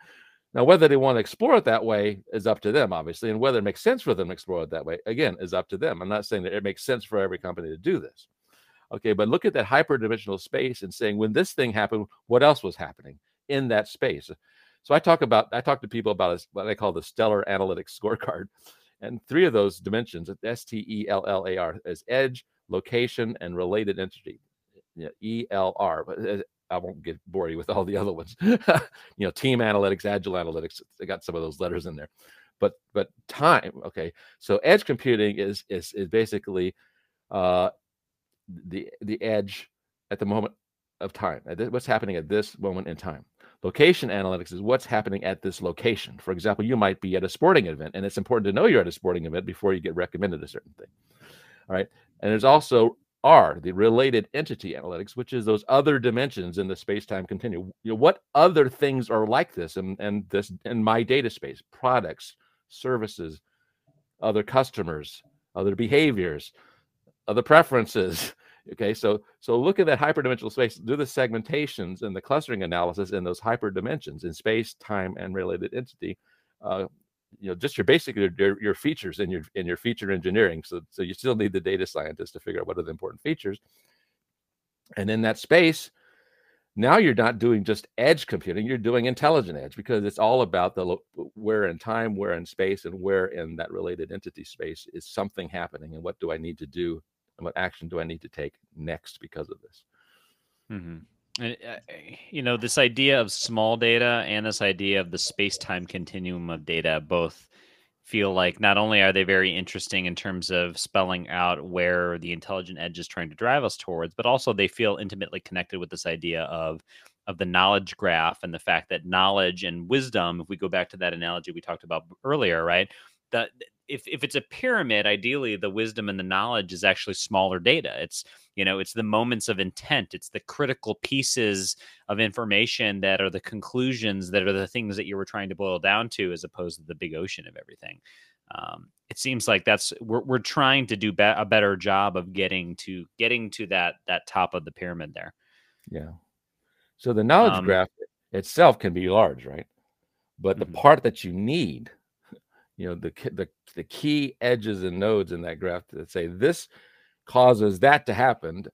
Now whether they want to explore it that way is up to them obviously and whether it makes sense for them to explore it that way again is up to them. I'm not saying that it makes sense for every company to do this. Okay but look at that hyperdimensional space and saying when this thing happened what else was happening in that space so I talk about I talk to people about what I call the stellar analytics scorecard, and three of those dimensions S T E L L A R is edge, location, and related entity. E L R, but uh, I won't get bore with all the other ones. you know, team analytics, agile analytics. They got some of those letters in there, but but time. Okay, so edge computing is is is basically uh, the the edge at the moment of time. What's happening at this moment in time. Location analytics is what's happening at this location. For example, you might be at a sporting event, and it's important to know you're at a sporting event before you get recommended a certain thing. All right. And there's also R, the related entity analytics, which is those other dimensions in the space-time continuum. You know, what other things are like this and and this in my data space, products, services, other customers, other behaviors, other preferences, Okay, so so look at that hyperdimensional space, do the segmentations and the clustering analysis in those hyperdimensions in space, time, and related entity. Uh, you know, just your basic your, your features in your in your feature engineering. So so you still need the data scientist to figure out what are the important features. And in that space, now you're not doing just edge computing you're doing intelligent edge because it's all about the where in time where in space and where in that related entity space is something happening and what do i need to do and what action do I need to take next because of this? Mm-hmm. And, uh, you know, this idea of small data and this idea of the space time continuum of data both feel like not only are they very interesting in terms of spelling out where the intelligent edge is trying to drive us towards, but also they feel intimately connected with this idea of of the knowledge graph and the fact that knowledge and wisdom, if we go back to that analogy we talked about earlier, right? the if if it's a pyramid, ideally the wisdom and the knowledge is actually smaller data. It's you know it's the moments of intent. It's the critical pieces of information that are the conclusions that are the things that you were trying to boil down to, as opposed to the big ocean of everything. Um, it seems like that's we're we're trying to do be- a better job of getting to getting to that that top of the pyramid there. Yeah. So the knowledge Um, graph itself can be large, right? But the Mhm. part that you need, you know, the the the key edges and nodes in that graph that say this causes that to happen,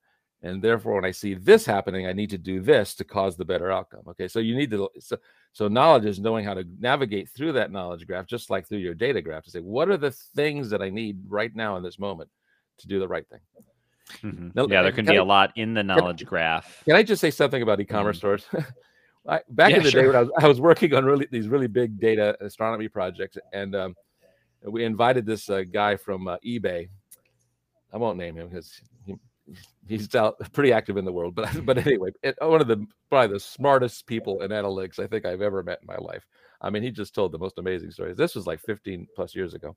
and therefore when I see this happening, I need to do this to cause the better outcome. Okay, so you need to so, so knowledge is knowing how to navigate through that knowledge graph, just like through your data graph, to say what are the things that I need right now in this moment to do the right thing. Mhm. No, yeah, there can can be I- a lot in the knowledge graph. Can I just say something about e-commerce stores? I, back Yeah, in the day when I was, I was working on really these really big data astronomy projects, and um, we invited this uh, guy from uh, eBay. I won't name him because he, he's out pretty active in the world. But but anyway, it, one of the probably the smartest people in analytics I think I've ever met in my life. I mean, he just told the most amazing stories. This was like 15 plus years ago.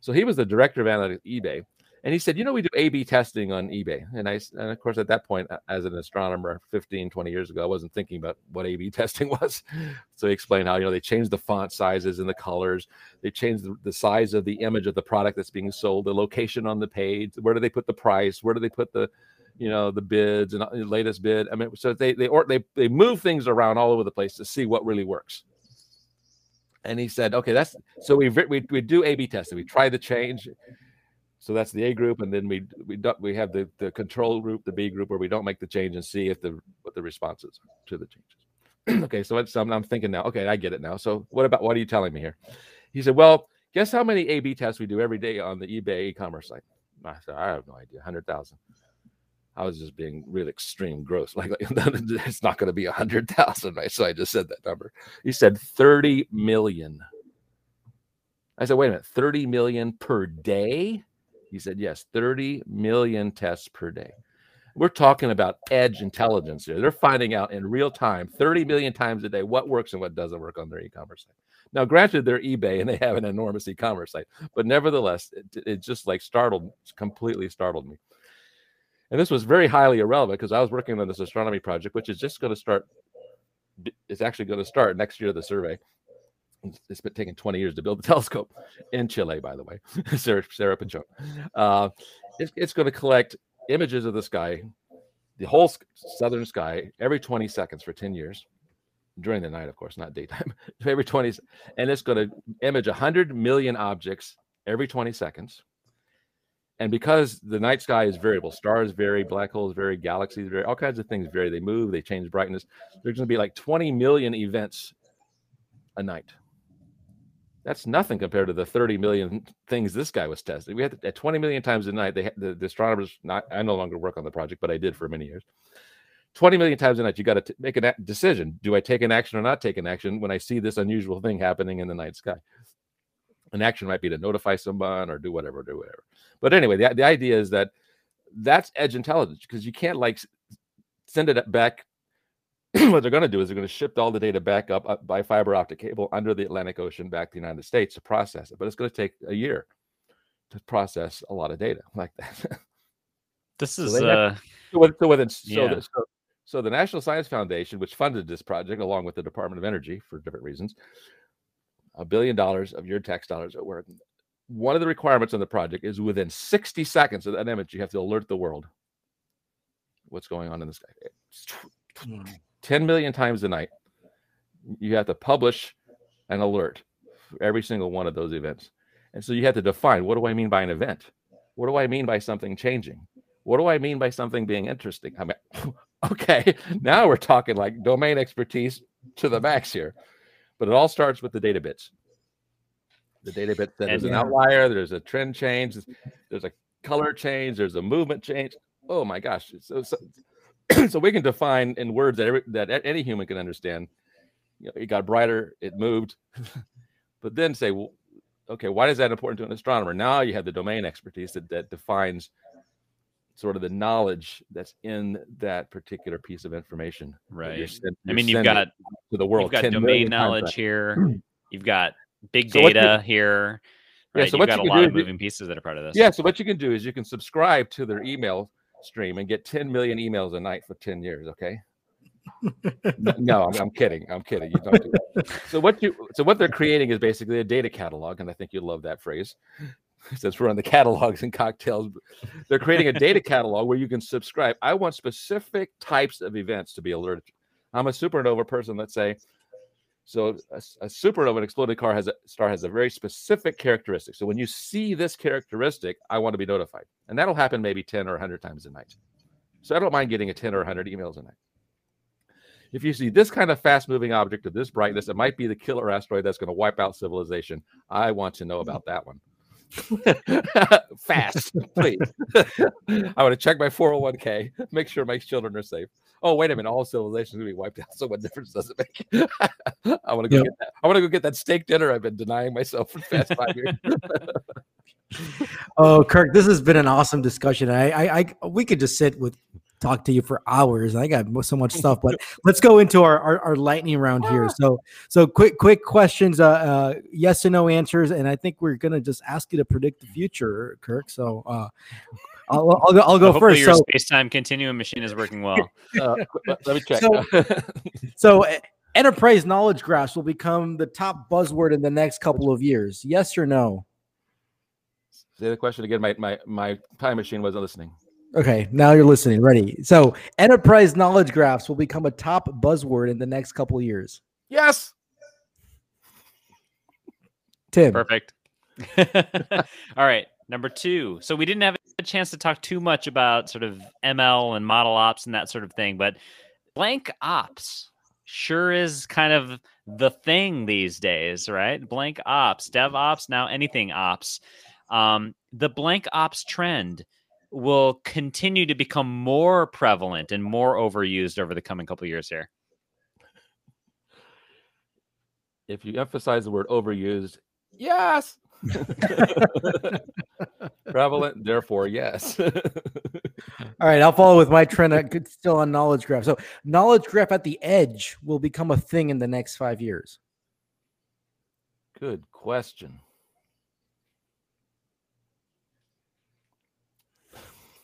So he was the director of analytics at eBay, and he said, you know, we do A/B testing on eBay, and I, and of course at that point, as an astronomer, 15, 20 years ago, I wasn't thinking about what A/B testing was. So he explained how you know they changed the font sizes and the colors, they changed the, the size of the image of the product that's being sold, the location on the page, where do they put the price, where do they put the you know the bids and uh, the latest bid. I mean, so they they or they they move things around all over the place to see what really works. And he said, okay, that's so we we we do A/B testing. We try the change. So that's the A group, and then we we we have the the control group, the B group, where we don't make the change and see if the what the response is to the changes. okay, so I'm, I'm thinking now. Okay, I get it now. So what about what are you telling me here? He said, well, guess how many A/B tests we do every day on the eBay e-commerce site? I said, I have no idea, hundred thousand. I was just being really extreme gross. Like, like it's not going to be a hundred thousand, right? So I just said that number. He said 30 million. I said, wait a minute, 30 million per day? He said, yes, 30 million tests per day. We're talking about edge intelligence here. They're finding out in real time, 30 million times a day, what works and what doesn't work on their e-commerce site. Now, granted, they're eBay and they have an enormous e-commerce site, but nevertheless, it, it just like startled, completely startled me. And this was very highly irrelevant because I was working on this astronomy project, which is just going to start. It's actually going to start next year. The survey. It's- been taking 20 years to build the telescope in Chile, by the way. Sarah, Sarah. Uh, it's, it's going to collect images of the sky, the whole southern sky, every 20 seconds for 10 years, during the night, of course, not daytime. every 20, s- and it's going to image 100 million objects every 20 seconds. And because the night sky is variable, stars vary, black holes vary, galaxies vary, all kinds of things vary. They move, they change brightness. There's going to be like 20 million events a night. That's nothing compared to the 30 million things this guy was testing. We had to, at 20 million times a night. They the, the astronomers. Not I no longer work on the project, but I did for many years. 20 million times a night. You got to make a decision. Do I take an action or not take an action when I see this unusual thing happening in the night sky? An action might be to notify someone or do whatever, do whatever. But anyway, the, the idea is that that's edge intelligence because you can't like send it back. what they're going to do is they're going to ship all the data back up, up by fiber optic cable under the Atlantic Ocean back to the United States to process it. But it's going to take a year to process a lot of data like that. This is uh, so, so, within, so, the, so, so the National Science Foundation, which funded this project along with the Department of Energy for different reasons, a billion dollars of your tax dollars at work. One of the requirements on the project is within 60 seconds of that image, you have to alert the world what's going on in the sky. It's 10 million times a night. You have to publish an alert for every single one of those events. And so you have to define what do I mean by an event? What do I mean by something changing? What do I mean by something being interesting? I mean, okay, now we're talking like domain expertise to the max here. But it all starts with the data bits. The data bit that there's an outlier, there's a trend change, there's a color change, there's a movement change. Oh my gosh. So, so, so we can define in words that, every, that any human can understand. You know, it got brighter, it moved. but then say, well, okay, why is that important to an astronomer? Now you have the domain expertise that, that defines sort of the knowledge that's in that particular piece of information. that you're right. send- I you're mean, you've got to the world. you've got domain knowledge here. You've got big So what you- data here. Yeah, Right? so You've what got you a can lot do of you- moving pieces that are part of this. Yeah. So what you can do is you can subscribe to their email stream and get 10 million emails a night for 10 years. Okay. No, I'm, I'm kidding. I'm kidding. You don't do that. So what you so what they're creating is basically a data catalog, and I think you love that phrase. Since we're on the catalogs and cocktails, they're creating a data catalog where you can subscribe. I want specific types of events to be alerted. I'm a supernova person, let's say. So a supernova, an exploded car has a star has a very specific characteristic. So when you see this characteristic, I want to be notified, and that'll happen maybe 10 or 100 times a night. So I don't mind getting a 10 or 100 emails a night. If you see this kind of fast moving object of this brightness, it might be the killer asteroid that's going to wipe out civilization. I want to know mm-hmm. about that one. fast, please. I want to check my 401k, make sure my children are safe. Oh, wait a minute, all civilization is going to be wiped out. So what difference does it make? I want to go Yep. get that. I want to go get that steak dinner I've been denying myself for the past five years. Oh, Kirk, this has been an awesome discussion. I, I, I we could just sit with talk to you for hours. I got so much stuff, but let's go into our, our, our lightning round here. So, so quick, quick questions, uh, uh, yes and no answers, and I think we're gonna just ask you to predict the future, Kirk. So, uh, I'll, I'll go, I'll go Hopefully first. your So, space-time continuum machine is working well. Uh, let let me check. So- so uh, enterprise knowledge graphs will become the top buzzword in the next couple of years. Yes or no? Say the question again. My my my time machine wasn't listening. Okay, now you're listening. Ready? So, enterprise knowledge graphs will become a top buzzword in the next couple of years. Yes. Tim, Perfect. All right, number two. So we didn't have a chance to talk too much about sort of ML and model ops and that sort of thing, but blank ops sure is kind of the thing these days, right? Blank ops, dev ops, now anything ops. Um, the blank ops trend will continue to become more prevalent and more overused over the coming couple years here. If you emphasize the word overused, yes. Prevalent, therefore, yes. All right, I'll follow with my trend. uh, good- Still on knowledge graph. So, knowledge graph at the edge will become a thing in the next five years. Good question.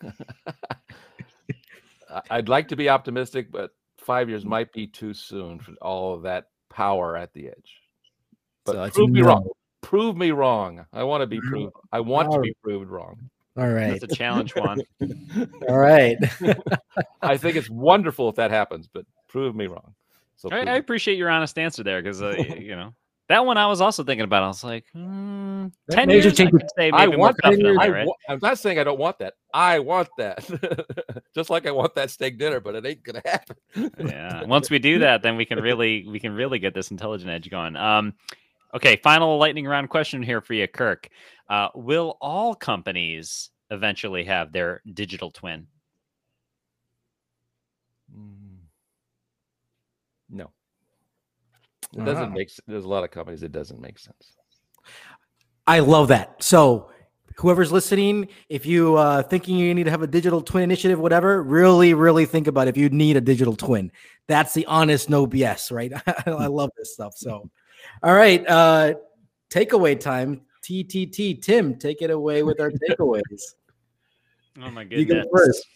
I- I'd like to be optimistic, but five years might be too soon for all of that power at the edge. But So prove me no. wrong. Prove me wrong. I want to be proved. I want to be proved wrong. All right, That's a challenge, Juan. all right. I think it's wonderful if that happens, but prove me wrong. So I, I appreciate your honest answer there because uh, you know that one I was also thinking about. I was like, hmm, That ten maybe years. change I it- could I maybe more want that. I right? I'm not saying I don't want that. I want that. Just like I want that steak dinner, but it ain't gonna happen. yeah. Once we do that, then we can really we can really get this intelligent edge going. Um, okay, final lightning round question here for you, Kirk. Uh, will all companies eventually have their digital twin? Mm. No. It doesn't Ah. make s- there's a lot of companies it doesn't make sense. I love that. So, whoever's listening, if you uh thinking you need to have a digital twin initiative, whatever, really, really think about if you need a digital twin. That's the honest, no BS, right? I love this stuff. So, all right, uh takeaway time. TTT. Tim, take it away with our takeaways. Oh my you goodness! go first.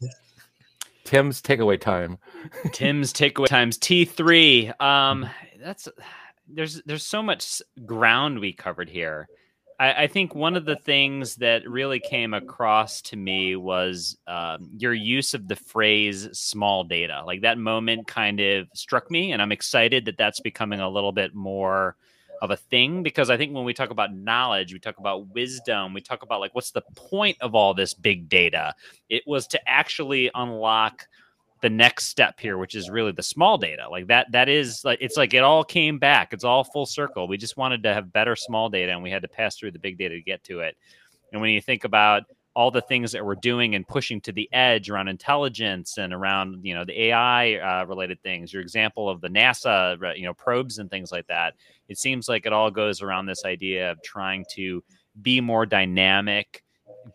Tim's takeaway time. Tim's takeaway times T three. Um, that's there's there's so much ground we covered here. I, I think one of the things that really came across to me was um, your use of the phrase "small data." Like that moment kind of struck me, and I'm excited that that's becoming a little bit more of a thing because I think when we talk about knowledge, we talk about wisdom, we talk about like what's the point of all this big data? It was to actually unlock the next step here which is really the small data like that that is like it's like it all came back it's all full circle we just wanted to have better small data and we had to pass through the big data to get to it. And when you think about all the things that we're doing and pushing to the edge around intelligence and around you know the ai uh, related things your example of the nasa uh, you know probes and things like that it seems like it all goes around this idea of trying to be more dynamic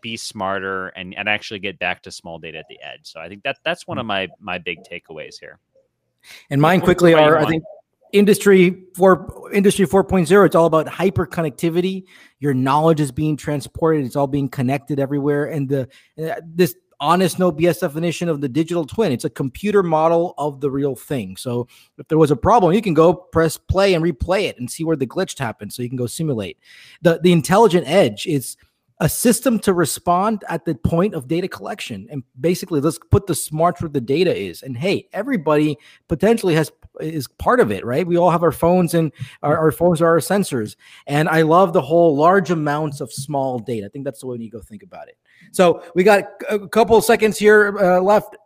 be smarter and, and actually get back to small data at the edge. So I think that that's one of my my big takeaways here. And mine quickly What are I think industry for industry 4.0 it's all about hyper connectivity your knowledge is being transported it's all being connected everywhere. And the uh, this honest no bs definition of the digital twin it's a computer model of the real thing. So if there was a problem you can go press play and replay it and see where the glitch happened so you can go simulate. The the intelligent edge is a system to respond at the point of data collection and basically let's put the smarts where the data is. And hey everybody potentially has is part of it right? We all have our phones and our, our phones are our sensors. And i love the whole large amounts of small data. I think that's the way you go think about it. So we got a couple of seconds here uh, left.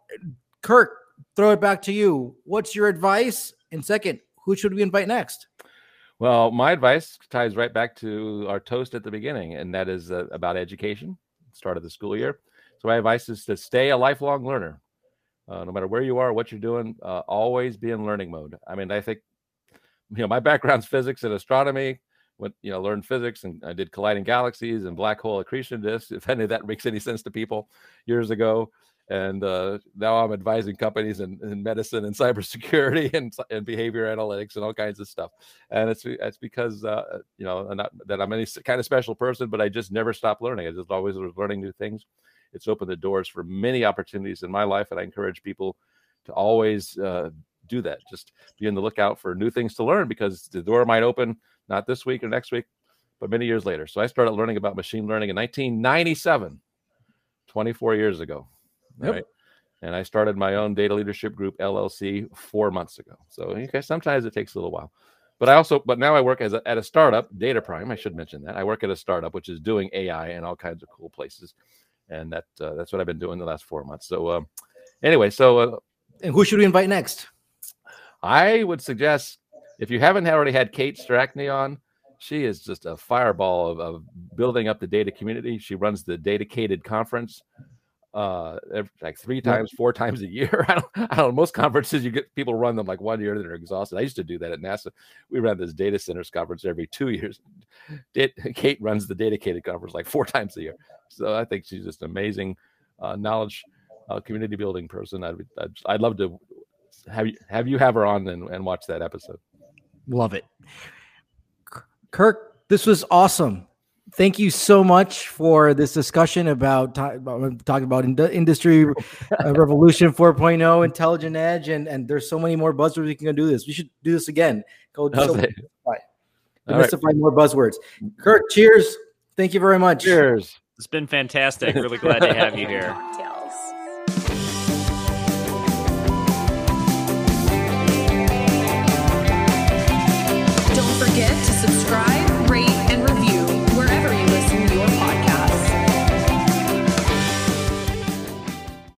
Kirk throw it back to you. What's your advice? And second who should we invite next well, my advice ties right back to our toast at the beginning, and that is uh, about education, start of the school year. So, my advice is to stay a lifelong learner. Uh, no matter where you are, what you're doing, uh, always be in learning mode. I mean, I think, you know, my background's physics and astronomy. Went, you know, learned physics, and I did colliding galaxies and black hole accretion disks. If any of that makes any sense to people, years ago and uh, now I'm advising companies in, in medicine and cybersecurity and, and behavior analytics and all kinds of stuff. And it's it's because uh, you know not that I'm any kind of special person, but I just never stop learning. I just always was learning new things. It's opened the doors for many opportunities in my life, and I encourage people to always uh, do that. Just be on the lookout for new things to learn because the door might open not this week or next week, but many years later. So I started learning about machine learning in 1997, 24 years ago. Yep. Right. And I started my own data leadership group LLC four months ago. So okay, sometimes it takes a little while. But I also, but now I work as a, at a startup, Data Prime. I should mention that I work at a startup which is doing AI in all kinds of cool places, and that uh, that's what I've been doing the last four months. So um, anyway, so uh, and who should we invite next? I would suggest if you haven't already had Kate Strachnyi on, she is just a fireball of, of building up the data community. She runs the Datacated conference uh like three times four times a year. I don't, I don't know most conferences you get people run them like one year they're exhausted. I used to do that at nasa. We ran this data centers conference every two years. Kate runs the Datacated conference like four times a year. So i think she's just amazing uh, knowledge uh, community building person. I'd, I'd, I'd love to have you have you have her on and, and watch that episode. Love it. Kirk this was awesome thank you so much for this discussion about, about talking about in, industry uh, revolution 4.0 intelligent edge and and there's so many more buzzwords we can do this. We should do this again. Go demystify, demystify right. more buzzwords. Kirk cheers. Thank you very much. Cheers. It's been fantastic. Really glad to have you here